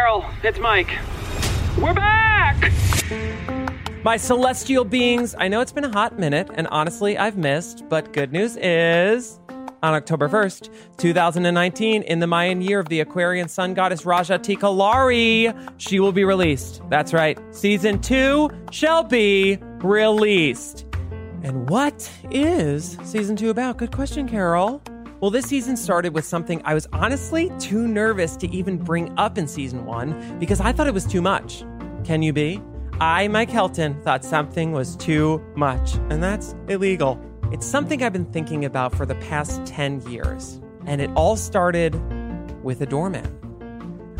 Carol, it's Mike. We're back! My celestial beings, I know it's been a hot minute, and honestly, I've missed, but good news is on October 1st, 2019, in the Mayan year of the Aquarian sun goddess Raja Tikalari, she will be released. That's right, season two shall be released. And what is season two about? Good question, Carol. Well, this season started with something I was honestly too nervous to even bring up in season one because I thought it was too much. Can you be? I, Mike Helton, thought something was too much, and that's illegal. It's something I've been thinking about for the past 10 years, and it all started with a doorman.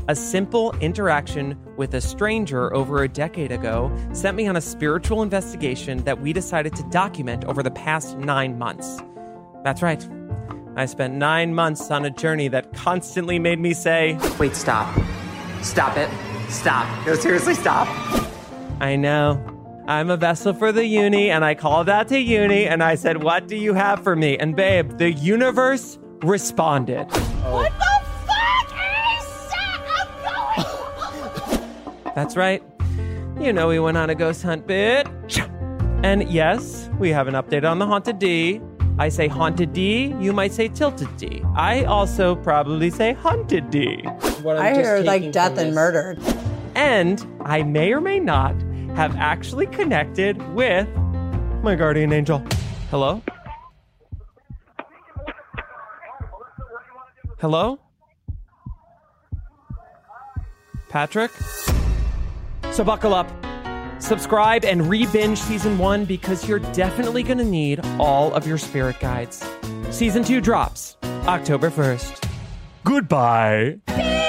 A simple interaction with a stranger over a decade ago sent me on a spiritual investigation that we decided to document over the past nine months. That's right. I spent nine months on a journey that constantly made me say, Wait, stop. Stop it. Stop. No, seriously, stop. I know. I'm a vessel for the uni, and I called out to uni and I said, What do you have for me? And babe, the universe responded. What the fuck is I'm going. That's right. You know, we went on a ghost hunt, bitch. And yes, we have an update on the Haunted D. I say Haunted D, you might say Tilted D. I also probably say Haunted D. I hear like death and murder. And I may or may not have actually connected with my guardian angel. Hello? Hello? Patrick? So buckle up, subscribe, and re binge season one because you're definitely going to need all of your spirit guides. Season two drops October 1st. Goodbye.